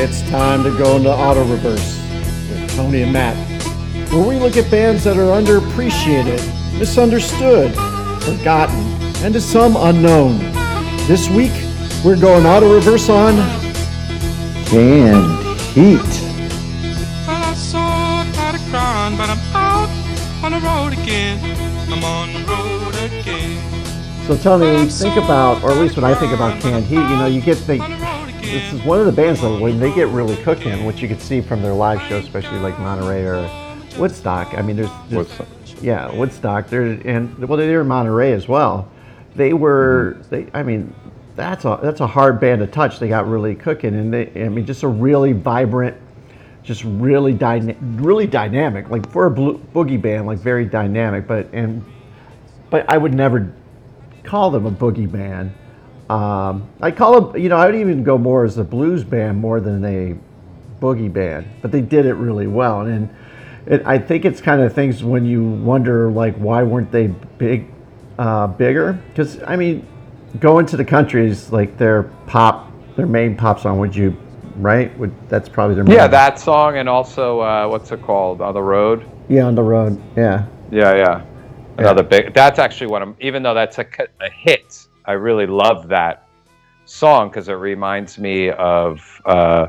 It's time to go into auto reverse with Tony and Matt, where we look at bands that are underappreciated, misunderstood, forgotten, and to some unknown. This week, we're going auto reverse on Canned Heat. Well, I saw a of ground, but I'm out on the road again. I'm on the road again. So Tony, when you think about, or at least when I think about Canned Heat, you know, you get the this is one of the bands that when they get really cooking, which you can see from their live shows, especially like Monterey or Woodstock. I mean, there's, there's Woodstock. yeah, Woodstock. There and well, they were in Monterey as well. They were Mm-hmm. they. I mean, that's a that's a hard band to touch. They got really cooking, and they. I mean, just a really vibrant, just really dyna- really dynamic. Like for a blue, boogie band, like very dynamic. But and but I would never call them a boogie band. Um, I call them, you know, I would even go more as a blues band more than a boogie band. But they did it really well, and it, I think it's kind of things when you wonder like why weren't they big, uh, bigger? Because I mean, going to the country is like their pop, their main pop song. Would you, right? Would that's probably their main, Yeah, that song and also uh, what's it called? On the road. yeah on the road, yeah. Yeah, yeah. Another big. That's actually one of. Even though that's a, a hit, I really love that song because it reminds me of uh,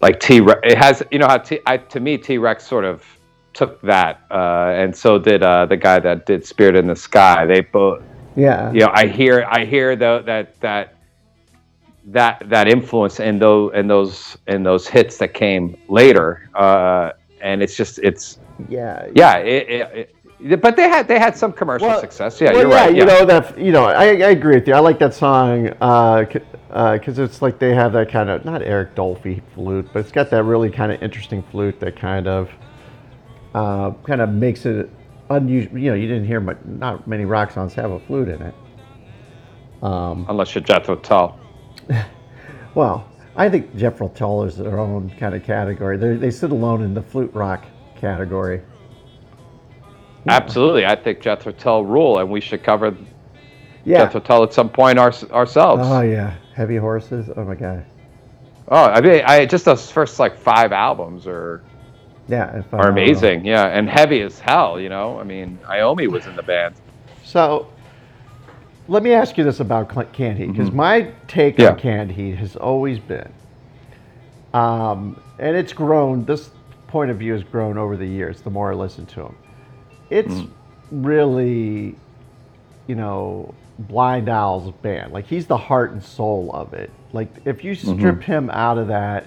like T. Rex. It has, you know how T. I, to me T. Rex sort of took that, uh, and so did uh, the guy that did Spirit in the Sky. They both. Yeah, You know, I hear, I hear though that that that that influence in those in those in those hits that came later, uh, and it's just it's yeah, yeah, it, it, it, but they had they had some commercial Well- success. Yeah, well, you're yeah, right. You know that you know I, I agree with you. I like that song because it's like they have that kind of not Eric Dolphy flute, but it's got that really kind of interesting flute that kind of uh, kind of makes it unusual. You know, you didn't hear much, not many rock songs have a flute in it. Um, Unless you're Jethro Tull. well, I think Jethro Tull is their own kind of category. They they sit alone in the flute rock category. Absolutely, I think Jethro Tull rule, and we should cover Yeah. Jethro Tull at some point our, ourselves. Oh yeah, heavy horses. Oh my god. oh, I mean, I just those first like five albums are Yeah. If, are amazing. Yeah, and heavy as hell. You know, I mean, Iommi was in the band. So, let me ask you this about canned heat, because my take Yeah. on canned heat has always been, um, and it's grown. This point of view has grown over the years. The more I listen to them, it's mm. really, you know, Blind Owl's band. Like he's the heart and soul of it. Like if you mm-hmm. strip him out of that,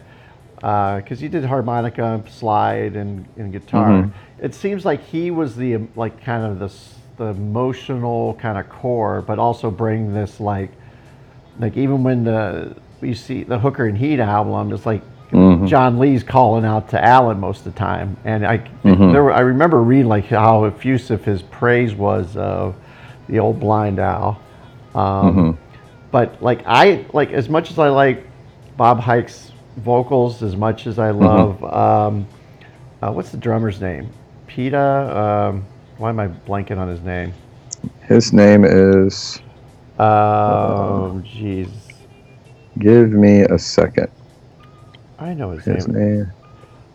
uh, because he did harmonica, slide, and, and guitar, mm-hmm. it seems like he was the um, like kind of the the emotional kind of core, but also bring this like like even when the you see the Hooker and Heat album, it's like John Lee's calling out to Alan most of the time, and I there were, I remember reading like how effusive his praise was of the old Blind Owl. Um, But like I like as much as I like Bob Hite's vocals, as much as I love um, uh, what's the drummer's name? Peta. Um, why am I blanking on his name? His name is. Um, jeez, Give me a second. I know his, His name. name.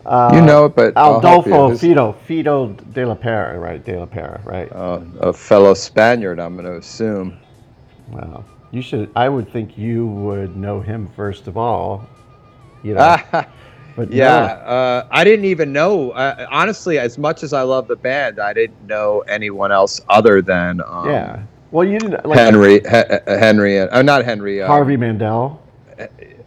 Uh, you know it, but I'll help you. Adolfo His- Fito Fito de la Parra, right? De la Parra, right? uh, a fellow Spaniard, I'm going to assume. Wow. You should. I would think you would know him first of all. You know. but yeah, no. uh, I didn't even know. Uh, honestly, as much as I love the band, I didn't know anyone else other than um, yeah. Well, you didn't like Henry, he, uh, Henry, uh, not Henry. Uh, Harvey Mandel.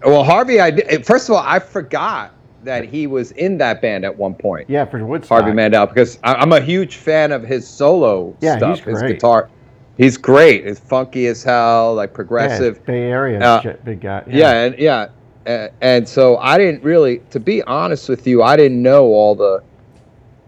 Well, Harvey, I first of all, I forgot that he was in that band at one point. Yeah, for Woodstock. Harvey Mandel, because I, I'm a huge fan of his solo Yeah, stuff. he's his guitar, he's great. It's funky as hell, like progressive. Yeah. Bay Area Uh, shit, big guy. Yeah, and yeah, and so I didn't really, to be honest with you, I didn't know all the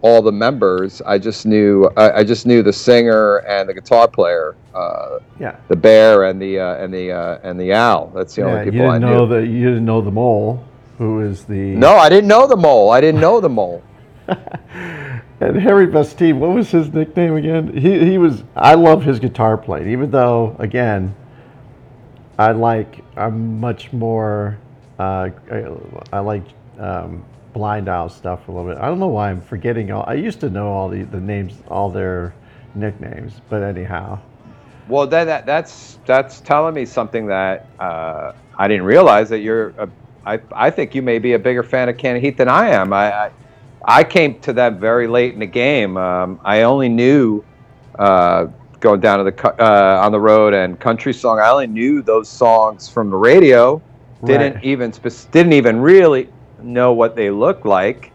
all the members. I just knew I, I just knew the singer and the guitar player, uh, yeah. the bear and the uh, and the uh, and the owl. That's the Yeah, only you people I didn't knew. know that. You didn't know the mole, who is the no, I didn't know the mole. I didn't know the mole. And Harry Vestine, what was his nickname again? He he was. I love his guitar playing, even though again, I like. I'm much more Uh, I, I like um, Blind Owl stuff a little bit. I don't know why I'm forgetting all. I used to know all the, the names, all their nicknames, but anyhow. Well, then that, that's that's telling me something that uh, I didn't realize that you're. A, I I think you may be a bigger fan of Canned Heat than I am. I I, I came to them very late in the game. Um, I only knew uh, going down to the uh, on the road and country song. I only knew those songs from the radio. Didn't Right. even didn't even really know what they look like.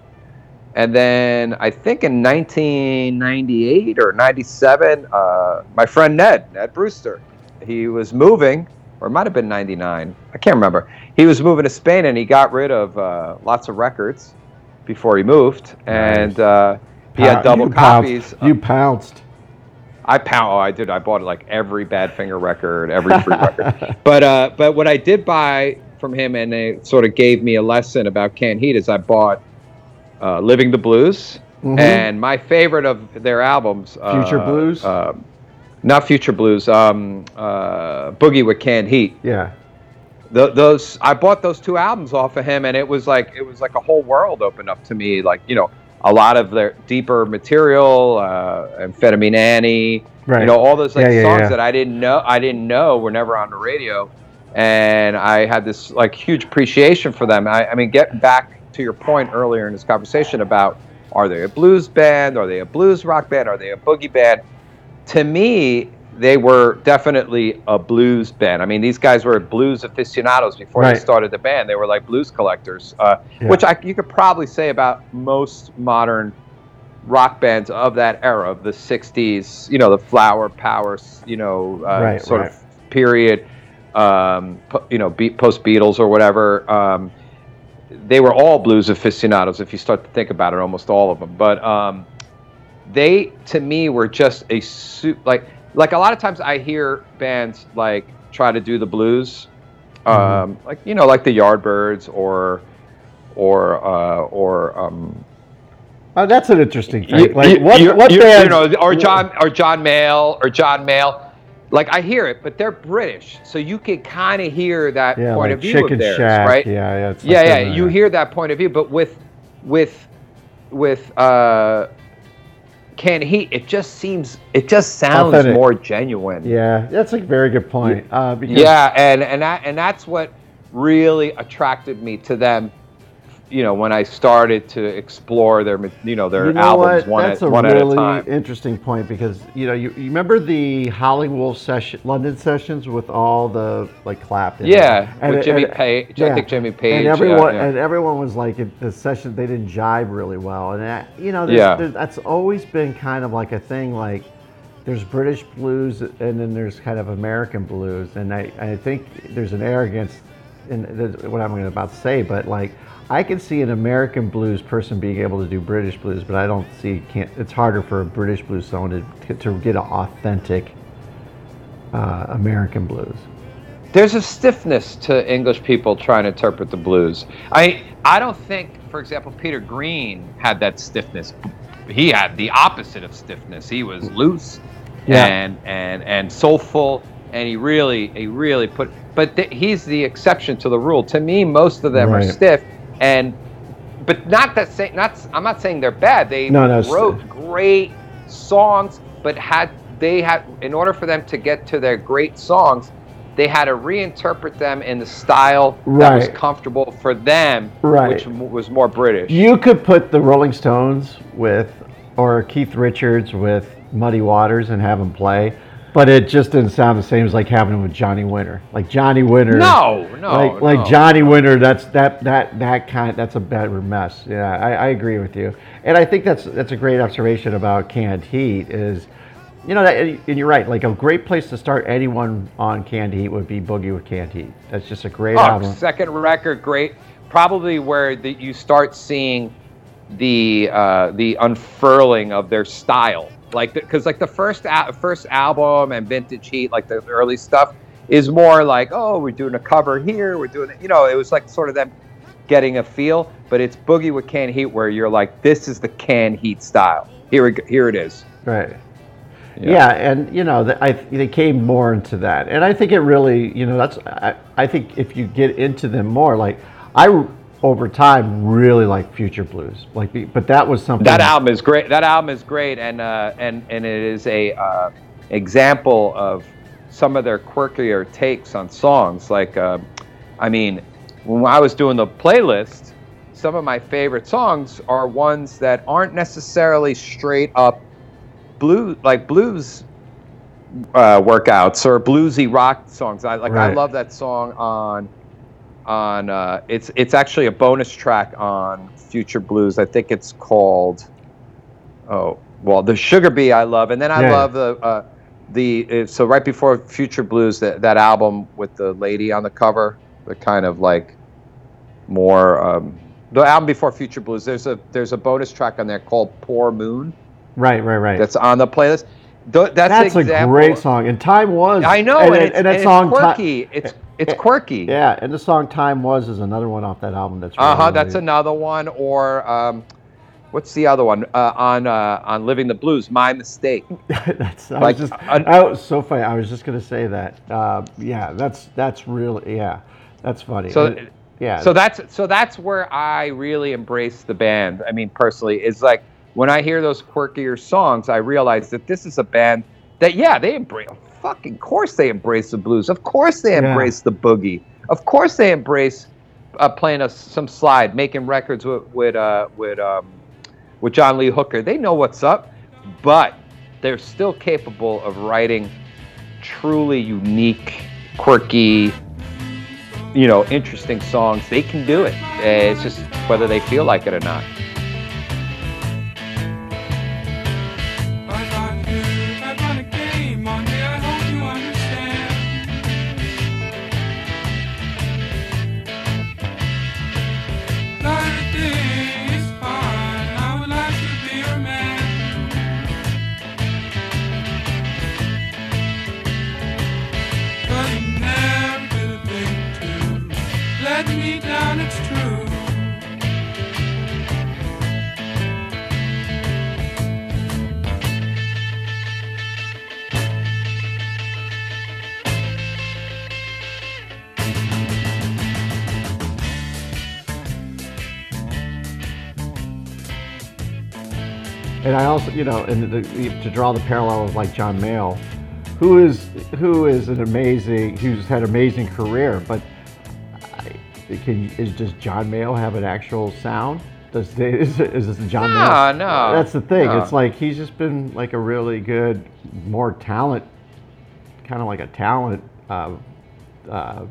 And then I think in 1998 or 97, uh, my friend Ned, Ned Brewster, he was moving, or it might have been 99. I can't remember. He was moving to Spain and he got rid of uh, lots of records before he moved. And uh, he had double you pounced- copies. You pounced. I pound. Oh, I did. I bought like every Badfinger record, every free record. But uh, but what I did buy from him, and it sort of gave me a lesson about canned heat, is I bought uh, "Living the Blues," Mhm. and my favorite of their albums, uh, Future Blues? uh, not Future Blues, um, uh, Boogie with Canned Heat. Yeah. Th- those I bought those two albums off of him, and it was like it was like a whole world opened up to me. Like you know, a lot of their deeper material, uh, Amphetamine Annie, Right. you know, all those like Yeah, yeah, songs yeah. that I didn't know I didn't know were never on the radio, and I had this like huge appreciation for them. I, I mean, getting back to your point earlier in this conversation about are they a blues band, are they a blues rock band, are they a boogie band? To me, they were definitely a blues band. I mean, these guys were blues aficionados before Right. they started the band. They were like blues collectors, uh, Yeah. which I, you could probably say about most modern rock bands of that era of the 60s you know the flower power you know uh, Right, sort right. of period um, po- you know be- post beatles or whatever um, they were all blues aficionados if you start to think about it almost all of them but um, they to me were just a su- like like a lot of times i hear bands like try to do the blues um, like you know like the yardbirds or or uh, or um, Oh, that's an interesting thing. like, you- what, you- what you- bands- you know, or John or John Mayall or John Mayall. Like I hear it, but they're British, so you can kind of hear that yeah, point like of view Chicken of theirs, Shack. right? Yeah, yeah. it's yeah, like yeah. You hear that point of view, but with with with uh, Canned Heat, it just seems it just sounds Authentic. more genuine. Yeah, that's a very good point. Uh, because Yeah, and and that and that's what really attracted me to them. You know, when I started to explore their, you know, their you know albums what? one, That's at, a one really at a time. interesting point because you know you, you remember the Hollywood session, London sessions with all the like Clapton. Yeah, And- with Jimmy and- Page. yeah. I think Jimmy Page. and everyone yeah. and everyone was like the session they didn't jive really well and that, you know there's, Yeah. there's, that's always been kind of like a thing like there's british blues and then there's kind of american blues and i, I think there's an arrogance in the, what i'm about to say but like i can see an american blues person being able to do british blues but i don't see can't it's harder for a british blues song to, to get an authentic uh, american blues There's a stiffness to English people trying to interpret the blues. I I don't think, for example, Peter Green had that stiffness. He had the opposite of stiffness. He was loose Yeah. and and and soulful, and he really he really put. But th- he's the exception to the rule. To me, most of them are stiff, and but not that say not. I'm not saying they're bad. They No, no, wrote great songs, but had they had in order for them to get to their great songs, they had to reinterpret them in the style that was comfortable for them, Right. which m- was more British. You could put the Rolling Stones with, or Keith Richards with Muddy Waters and have them play, but it just didn't sound the same as like having with Johnny Winter. Like Johnny Winter. No, no, Like like no. Johnny Winter. That's that that that kind. That's a better mess. Yeah, I, I agree with you, and I think that's that's a great observation about canned heat is. You know, that, and you're right. Like a great place to start anyone on Canned Heat would be Boogie with Canned Heat. That's just a great Oh, album. second record, great. Probably where the, you start seeing the uh, the unfurling of their style, like because like the first al- first album and Vintage Heat, like the early stuff, is more like oh we're doing a cover here, we're doing it. You know, it was like sort of them getting a feel. But it's Boogie with Canned Heat where you're like this is the Canned Heat style. Here we go, here it is. Right. Yeah. and you know, the, I, they came more into that, and I think it really, you know, that's. I, I think if you get into them more, like I over time really like Future Blues. Like, but that was something That album is great. That album is great, and uh, and and it is a uh, example of some of their quirkier takes on songs. Like, uh, I mean, when I was doing the playlist, some of my favorite songs are ones that aren't necessarily straight up blues, like blues uh, workouts or bluesy rock songs. I like. I love that song on on. Uh, it's it's actually a bonus track on Future Blues. I think it's called. Oh well, the Sugar Bee I love, and then I Yeah. love the uh, the uh, so right before Future Blues that that album with the lady on the cover, the kind of like more um, the album before Future Blues. There's a there's a bonus track on there called Poor Moon right, right, right. that's on the playlist. Th- that's That's a great song, and Time was. I know, and, and, and, it's, and that song, it's Ti- quirky. It's quirky. yeah, and the song "Time Was" is another one off that album. That's really, Uh huh. That's another one. Or um, what's the other one uh, on uh, on Living the Blues? My mistake. that's I Like, was just I was so funny. I was just gonna say that. Uh, yeah, that's that's really yeah, that's funny. So- yeah, So that's so that's where I really embrace the band. I mean, personally, is like when I hear those quirkier songs, I realize that this is a band that yeah, they embrace. Fucking course they embrace the blues. Of course they Yeah. embrace the boogie. Of course they embrace uh, playing us some slide, making records with with uh, with um, with John Lee Hooker. They know what's up, but they're still capable of writing truly unique, quirky, you know, interesting songs. They can do it. Uh, It's just whether they feel like it or not. You know, and the, to draw the parallel of like John Mayall, who is who is an amazing, who's had an amazing career, but I, can is does John Mayall have an actual sound? Does they, is, this a John No, Mayall? no, That's the thing. no. It's like he's just been like a really good, more talent, kind of like a talent uh, uh,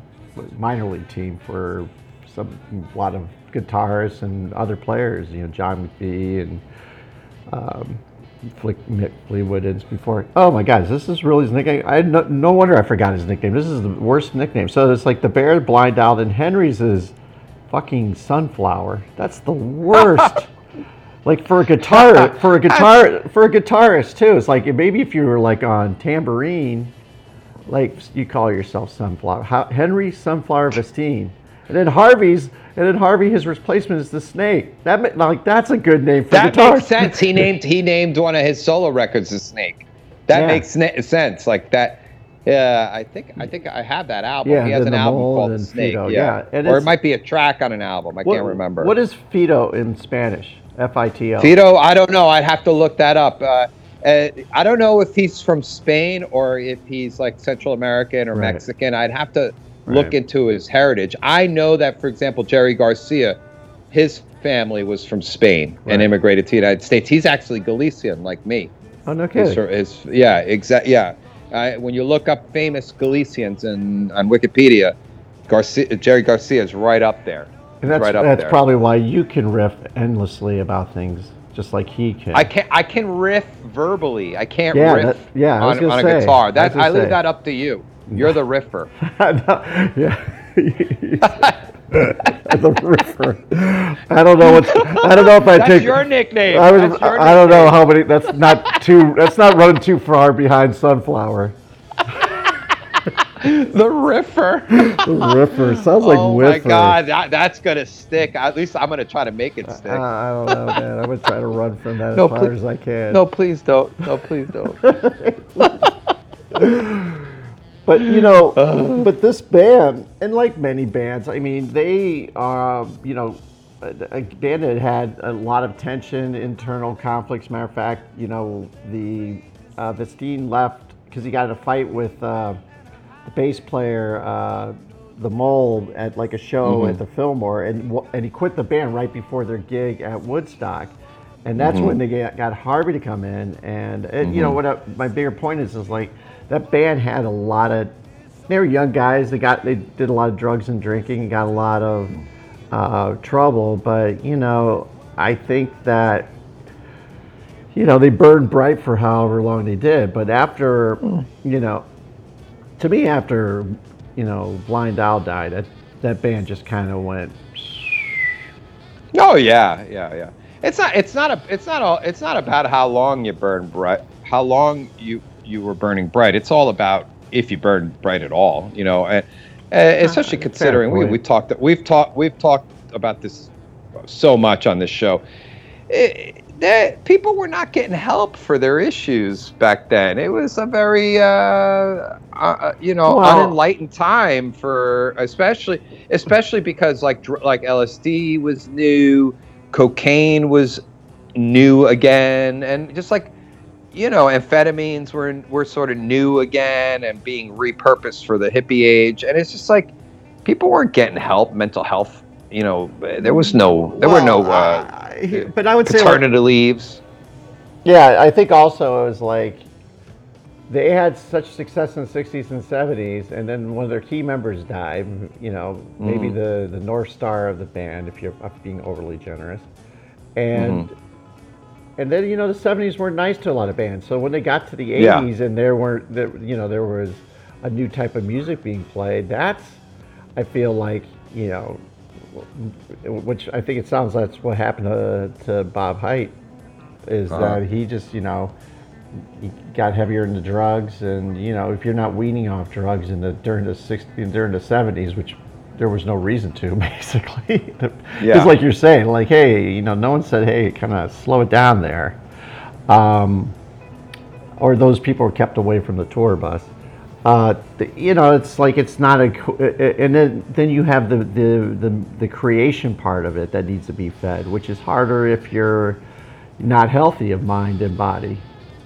minor league team for some a lot of guitarists and other players. You know, John McVie and um, Flick, Mick Fleetwood is before. Oh my God, this is really his nickname. I had no, no wonder I forgot his nickname. This is the worst nickname. So it's like the Bear, Blind Owl, and Henry's is fucking Sunflower. That's the worst. like for a guitar, for a guitar, for a guitarist too. It's like maybe if you were like on tambourine, like you call yourself Sunflower. How, Henry Sunflower Vestine. And then Harvey's, and then Harvey, his replacement is the Snake. That like that's a good name for That guitar. makes sense. He named he named one of his solo records the Snake. That Yeah. makes sna- sense. Like that. Yeah, I think I think I have that album. Yeah, he has an album called The Snake. Fito, yeah, yeah, or it might be a track on an album. I What- can't remember. What is Fito in Spanish? F I T O. Fito? I don't know. I'd have to look that up. Uh, uh, I don't know if he's from Spain or if he's like Central American or Right. Mexican. I'd have to look Right. into his heritage. I know that, for example, Jerry Garcia, his family was from Spain Right. and immigrated to the United States. He's actually Galician, like me. Oh no His, kidding. his, yeah, exactly. Yeah, I, when you look up famous Galicians in, on Wikipedia, Garcia, Jerry Garcia is right up there. And that's right up that's there. probably why you can riff endlessly about things, just like he can. I can I can riff verbally. I can't Yeah, riff that- yeah, I on, on a guitar. I That gonna I leave say. that up to you. You're the riffer. yeah. the riffer. I don't know what's. I don't know if I That's take. your nickname. I, was, I don't know how many. That's not too. That's not running too far behind sunflower. The riffer. The riffer sounds like oh whiffer. my god, that, that's gonna stick. At least I'm gonna try to make it stick. Uh, I don't know, man. I'm gonna try to run from that No, as far please- as I can. no, please don't. No, please don't. But you know, but this band, and like many bands, I mean, they are, you know, a, band that had a lot of tension, internal conflicts. Matter of fact, you know, the uh, Vestine left because he got in a fight with uh, the bass player, uh, the Mole, at like a show at the Fillmore, and and he quit the band right before their gig at Woodstock. And that's when they got, got Harvey to come in, and, and you know what? I, my bigger point is, is like that band had a lot of. They were young guys. They got they did a lot of drugs and drinking, and got a lot of uh, trouble. But you know, I think that you know they burned bright for however long they did. But after you know, to me, after you know, Blind Owl died, that that band just kind of went. Oh yeah, yeah, yeah. It's not. It's not a. It's not all. It's not about how long you burn bright. How long you you were burning bright. It's all about if you burn bright at all. You know, and, and especially considering we point. we talked. We've talked. We've talked about this so much on this show. It, that people were not getting help for their issues back then. It was a very, uh, uh, you know, Well- unenlightened time for, especially, especially because like like LSD was new, cocaine was new again, and just like, you know, amphetamines were were sort of new again and being repurposed for the hippie age, and it's just like people weren't getting help, mental health. You know, there was no, there were no. Well, Uh, I- but I would say like, paternity leaves. Yeah, I think also it was like they had such success in the 60s and 70s, and then one of their key members died. You know, maybe the, the North Star of the band, if you're being overly generous. And and then you know the 70s weren't nice to a lot of bands. So when they got to the Yeah. 80s and there weren't there, you know there was a new type of music being played, that's I feel like you know, which I think it sounds that's what happened to, to Bob Hite is Uh-huh. that he just you know he got heavier into drugs and you know if you're not weaning off drugs in the during the 60s during the 70s which there was no reason to basically. Yeah. it's like you're saying like hey you know no one said hey kind of slow it down there. Um, or those people were kept away from the tour bus. Uh, the, you know it's like it's not a and then then you have the, the the the creation part of it that needs to be fed which is harder if you're not healthy of mind and body.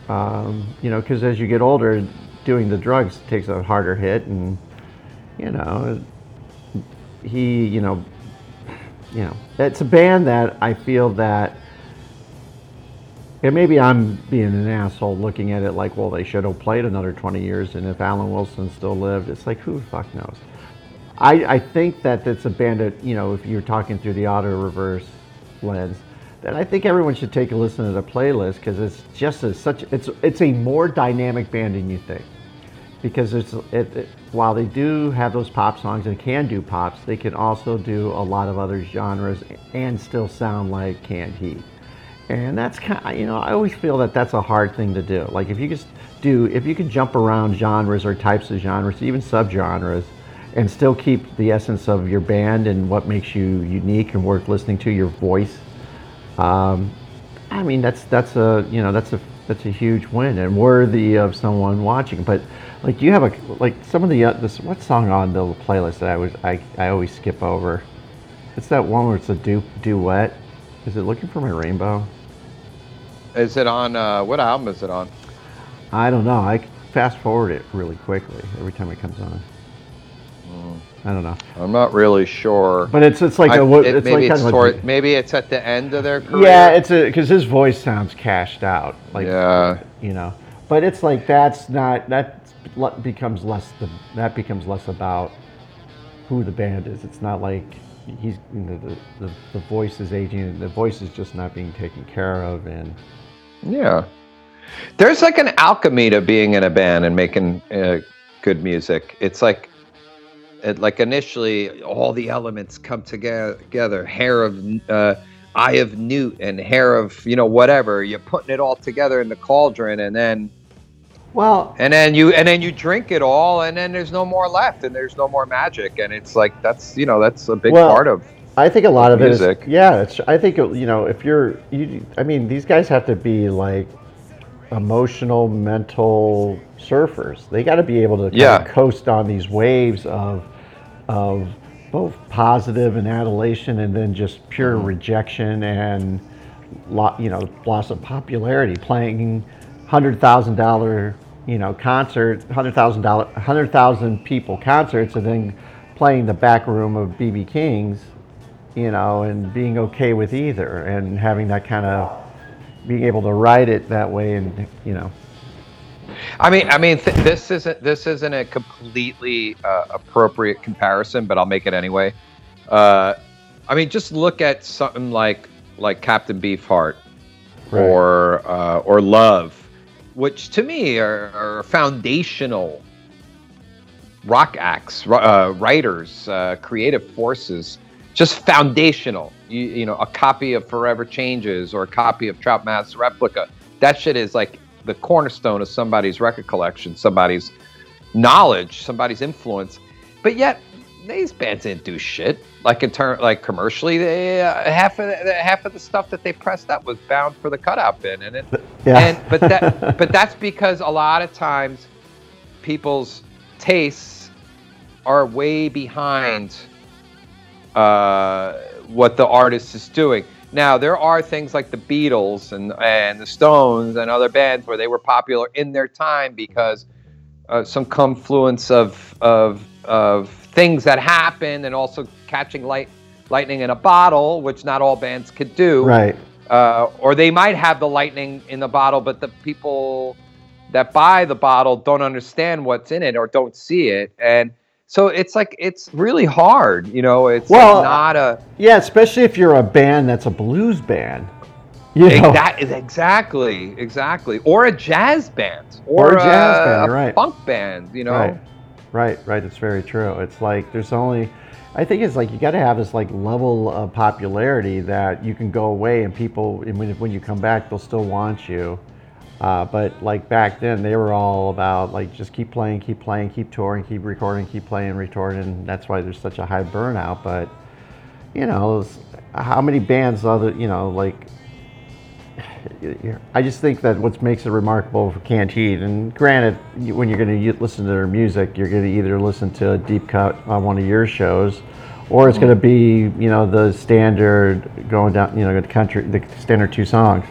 Um, you know because as you get older doing the drugs takes a harder hit and you know he you know you know it's a band that i feel that and maybe i'm being an asshole looking at it like well they should have played another 20 years and if alan wilson still lived it's like who the fuck knows I, I think that it's a band that, you know, if you're talking through the auto reverse lens, then I think everyone should take a listen to the playlist because it's just a, such it's it's a more dynamic band than you think. Because it's it, it, while they do have those pop songs and can do pops, they can also do a lot of other genres and still sound like Canned Heat. And that's kind of, you know, I always feel that that's a hard thing to do. Like if you just do, if you can jump around genres or types of genres, even subgenres, and still keep the essence of your band and what makes you unique and worth listening to, your voice. Um, I mean, that's that's a you know that's a that's a huge win and worthy of someone watching. But like, do you have a like some of the uh, this what song on the playlist that I was I, I always skip over? It's that one where it's a du- duet. Is it looking for my rainbow? Is it on? Uh, what album is it on? I don't know. I fast forward it really quickly every time it comes on. I don't know, I'm not really sure. but it's it's like I- a it- it's maybe like it's kind of toward, maybe it's at the end of their career. yeah, it's a because his voice sounds cashed out. Like yeah. you know, but it's like that's not that becomes less the that becomes less about who the band is. It's not like he's you know, the, the the voice is aging. The voice is just not being taken care of, and Yeah. There's like an alchemy to being in a band and making uh, good music. It's like, it, like initially, all the elements come together. hair of, uh, eye of newt, and hair of you know whatever. You're putting it all together in the cauldron, and then well, and then you and then you drink it all, and then there's no more left, and there's no more magic, and it's like that's you know that's a big Well, part of. I think a lot of music. it is yeah. It's I think you know if you're you. I mean these guys have to be like emotional, mental surfers. They got to be able to Yeah. coast on these waves of of both positive and adulation, and then just pure Mm-hmm. rejection and lo- you know loss of popularity. Playing hundred thousand dollar you know concerts, hundred thousand dollar, hundred thousand people concerts, and then playing the back room of BB King's you know, and being okay with either, and having that kind of being able to write it that way, and you know, I mean, I mean, th- this isn't this isn't a completely uh, appropriate comparison, but I'll make it anyway. Uh, I mean, just look at something like like Captain Beefheart Right. or uh, or Love, which to me are, are foundational rock acts, uh, writers, uh, creative forces, just foundational. You, you know, a copy of Forever Changes or a copy of Trout Mass Replica. That shit is like the cornerstone of somebody's record collection, somebody's knowledge, somebody's influence. But yet, these bands didn't do shit. Like in turn, like commercially, they uh, half of the, half of the stuff that they pressed up was bound for the cutout bin, and it yeah. and but that but that's because a lot of times people's tastes are way behind uh, what the artist is doing. Now there are things like the Beatles and and the Stones and other bands where they were popular in their time because uh, some confluence of of of things that happen and also catching light lightning in a bottle, which not all bands could do right, uh, or they might have the lightning in the bottle, but the people that buy the bottle don't understand what's in it or don't see it, and so it's like it's really hard, you know. It's Well, not a yeah, especially if you're a band that's a blues band, you know, that is exactly exactly, or a jazz band, Or or, a jazz a, band, a right. funk band, you know. right, right, right. It's very true. It's like there's only, I think it's like you got to have this like level of popularity that you can go away and people, and when when you come back, they'll still want you. Uh, but like back then, they were all about like just keep playing, keep playing, keep touring, keep recording, keep playing, recording. That's why there's such a high burnout. But you know, how many bands other you know like. I just think that what makes it remarkable for Heat, and granted, when you're going to listen to their music, you're going to either listen to a deep cut on one of your shows, or it's going to be you know the standard going down you know the country the standard two songs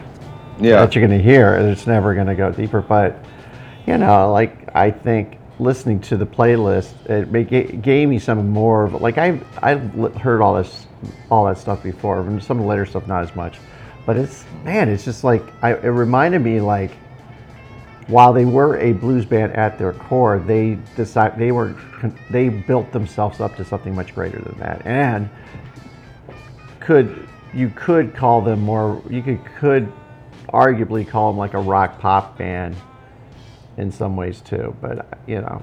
Yeah, that you're going to hear. and It's never going to go deeper. But you know, like I think listening to the playlist, it gave me some more of like I I've heard all this all that stuff before. and Some of the later stuff not as much, but it's man, it's just like I, it reminded me like. While they were a blues band at their core, they decide they were they built themselves up to something much greater than that, and could you could call them more you could could arguably call them like a rock pop band in some ways too but you know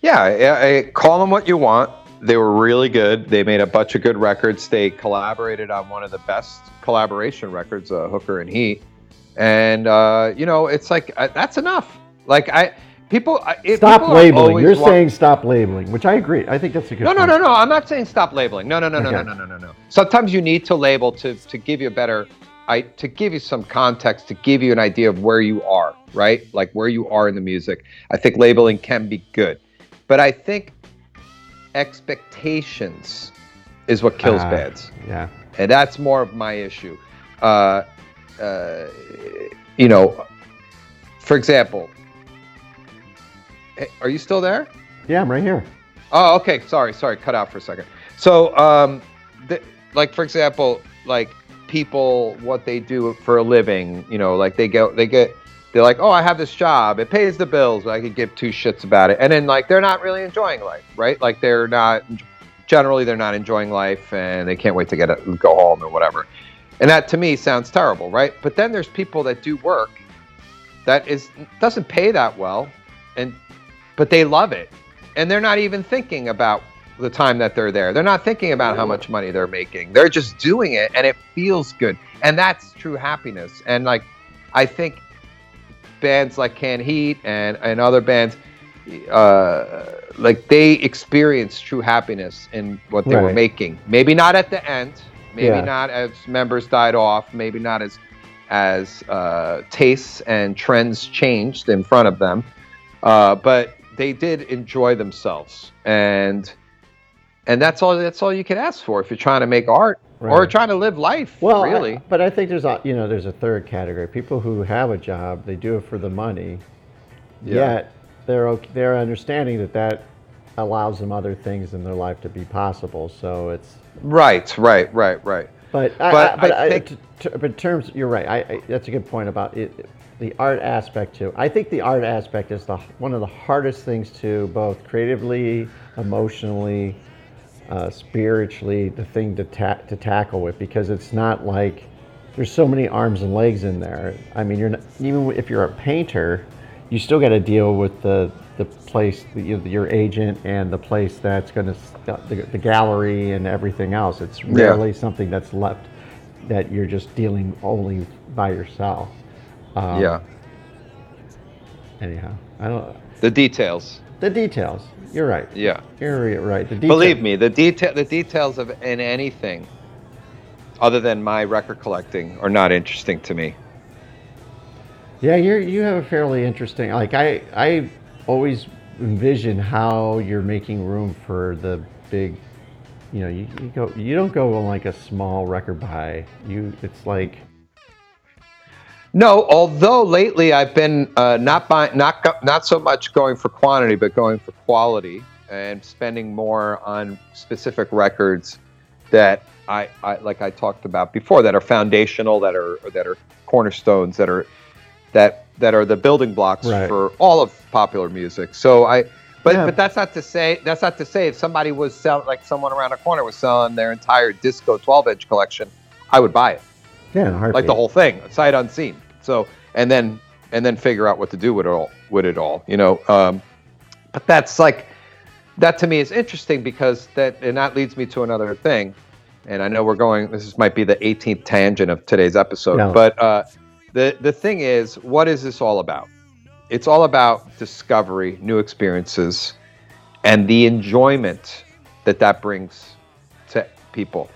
yeah. I, I, call them what you want. They were really good. They made a bunch of good records. They collaborated on one of the best collaboration records, uh, Hooker and Heat. And uh, you know, it's like uh, that's enough. Like I, people, I- stop people labeling you're saying stop labeling which i agree i think that's a good No, no, point. no, no. I'm not saying stop labeling. No, no, no, no, no, no, no, no, no. Sometimes you need to label to to give you a better, I to give you some context, to give you an idea of where you are, right? Like where you are in the music. I think labeling can be good, but I think expectations is what kills Ah, bands yeah and that's more of my issue. Uh, uh, you know, for example, Hey, are you still there? yeah i'm right here Oh, okay. Sorry, sorry. Cut out for a second. So, um, th- like for example, like people, what they do for a living, you know, like they go, they get, they're like, oh, I have this job, it pays the bills, but I could give two shits about it, and then like they're not really enjoying life, right? Like they're not, generally, they're not enjoying life, and they can't wait to get it, go home or whatever. And that to me sounds terrible, right? But then there's people that do work that is doesn't pay that well, and but they love it and they're not even thinking about the time that they're there. They're not thinking about how much money they're making. They're just doing it and it feels good. And that's true happiness. And like I think bands like Canned Heat and, and other bands uh, like they experienced true happiness in what they were making. Maybe not at the end, maybe Yeah. not as members died off, maybe not as as uh, tastes and trends changed in front of them. Uh, but they did enjoy themselves, and and that's all. That's all you can ask for if you're trying to make art or trying to live life. Well, I- really. but I think there's a you know there's a third category. People who have a job, they do it for the money. Yeah. Yet they're ok- they're understanding that that allows them other things in their life to be possible. So it's right, right, right, right. but But I, but I I, think- t- t- but in terms you're right. I, I that's a good point about it. The art aspect too. I think the art aspect is the one of the hardest things to both creatively, emotionally, uh, spiritually, the thing to ta- to tackle with because it's not like there's so many arms and legs in there. I mean, you're not, even if you're a painter, you still got to deal with the the place, the, you know, your agent, and the place that's going to the, the gallery and everything else. It's Yeah. something that's left that you're just dealing only by yourself. Um, yeah, Anyhow, I don't. the details. The details. You're right. Yeah. You're right. The details. Believe me, the detail the details of in anything other than my record collecting are not interesting to me. Yeah, you're you have a fairly interesting. Like I I always envision how you're making room for the big. You know, you, you go. You don't go on like a small record buy. You. It's like. No, although lately I've been uh, not buying, not not so much going for quantity, but going for quality and spending more on specific records that I, I like I talked about before that are foundational, that are that are cornerstones, that are that that are the building blocks Right. for all of popular music. So I, but Yeah. but that's not to say that's not to say if somebody was selling like someone around the corner was selling their entire disco 12 inch collection, I would buy it Yeah, like the whole thing, sight unseen. So and then and then figure out what to do with it all. With it all, you know. Um, but that's like that to me is interesting because that and that leads me to another thing. And I know we're going. This is, might be the 18th tangent of today's episode, No. but uh, the the thing is, what is this all about? It's all about discovery, new experiences, and the enjoyment that that brings to people.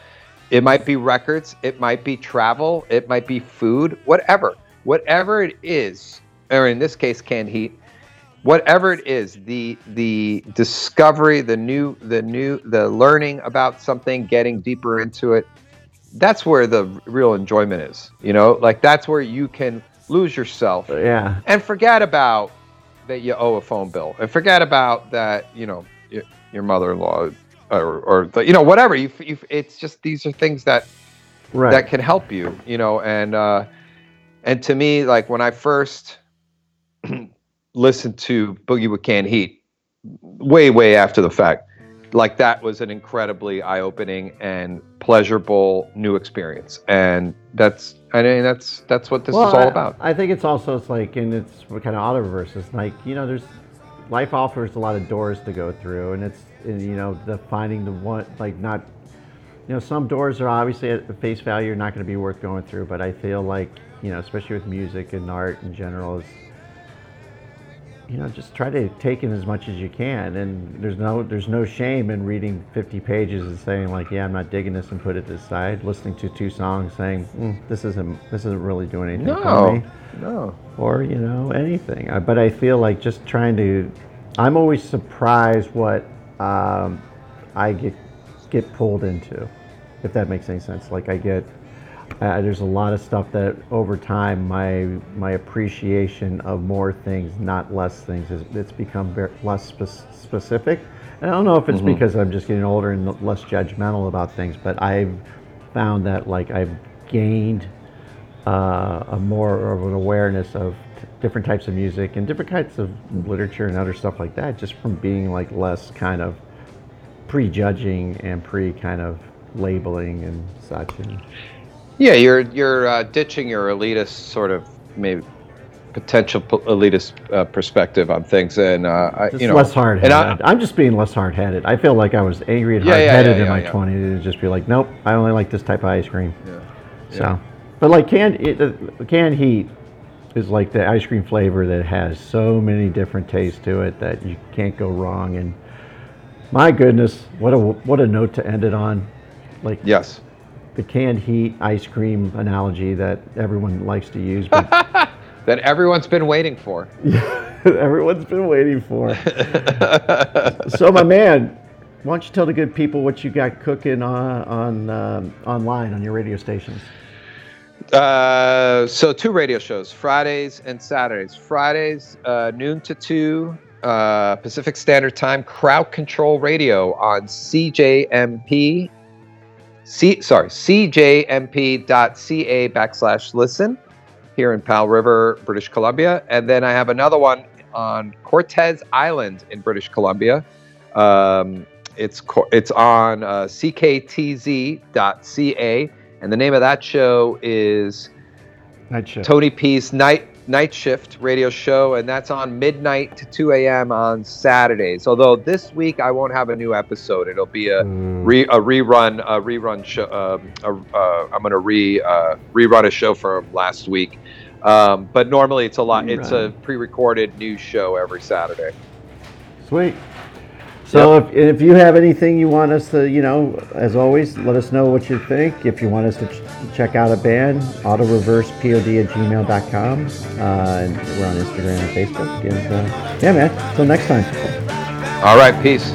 It might be records, it might be travel, it might be food, whatever. Whatever it is, or in this case canned heat, whatever it is, the the discovery, the new the new the learning about something, getting deeper into it, that's where the real enjoyment is. You know, like that's where you can lose yourself uh, Yeah. and forget about that you owe a phone bill and forget about that you know your, your mother-in-law or, or the, you know whatever you, you it's just these are things that Right. that can help you you know and uh and to me like when i first listened to boogie with canned heat way way after the fact like that was an incredibly eye-opening and pleasurable new experience and that's i mean that's that's what this is all I- about I think it's also it's like and it's kind of auto reverse. It's like you know, there's life offers a lot of doors to go through, and it's you know the finding the one like not. You know, some doors are obviously at face value not going to be worth going through, but I feel like you know, especially with music and art in general, is you know just try to take in as much as you can, and there's no there's no shame in reading 50 pages and saying like, yeah, I'm not digging this, and put it aside. Listening to two songs, saying mm, this isn't this isn't really doing anything for me no or you know anything. But I feel like just trying to. I'm always surprised what um, I get get pulled into, if that makes any sense. Like I get. Uh, there's a lot of stuff that over time my my appreciation of more things, not less things, is it's become very, less spe- specific. And I don't know if it's because I'm just getting older and less judgmental about things, but I've found that like I've gained uh, a more of an awareness of t- different types of music and different types of literature and other stuff like that, just from being like less kind of prejudging and pre kind of labeling and such. And Yeah, you're you're uh, ditching your elitist sort of maybe potential elitist uh, perspective on things, and uh, I, you know, less hard and headed. I'm just being less hard headed. I feel like I was angry and Yeah, hard yeah, headed yeah, in my yeah, yeah. 20s and just be like, nope, I only like this type of ice cream. Yeah, So, but like canned it, uh, canned heat is like the ice cream flavor that has so many different tastes to it that you can't go wrong. And my goodness, what a what a note to end it on. Like yes, the canned heat ice cream analogy that everyone likes to use, but That everyone's been waiting for. everyone's been waiting for. so, my man, why don't you tell the good people what you got cooking on, on um, online on your radio stations? Uh, so two radio shows, Fridays and Saturdays. Fridays, uh, noon to two uh, Pacific Standard Time, Crowd Control Radio on CJMP. C sorry, CJMP.ca backslash listen here in Powell River, British Columbia, and then I have another one on Cortez Island in British Columbia. Um, it's it's on uh, CKTZ.ca. And the name of that show is. Tony P's Night Night Shift radio show, and that's on midnight to 2 a.m. on Saturdays. Although this week I won't have a new episode; it'll be a Mm. re, a rerun a rerun show. Um, a, uh, I'm gonna re uh, rerun a show from last week. Um, but normally it's a lot. It's a pre-recorded news show every Saturday. Sweet. So if, if you have anything you want us to, you know, as always, let us know what you think. If you want us to ch- check out a band, autoreversepod at gmail.com. Uh, we're on Instagram and Facebook. And uh, yeah, man, until next time. All right, peace.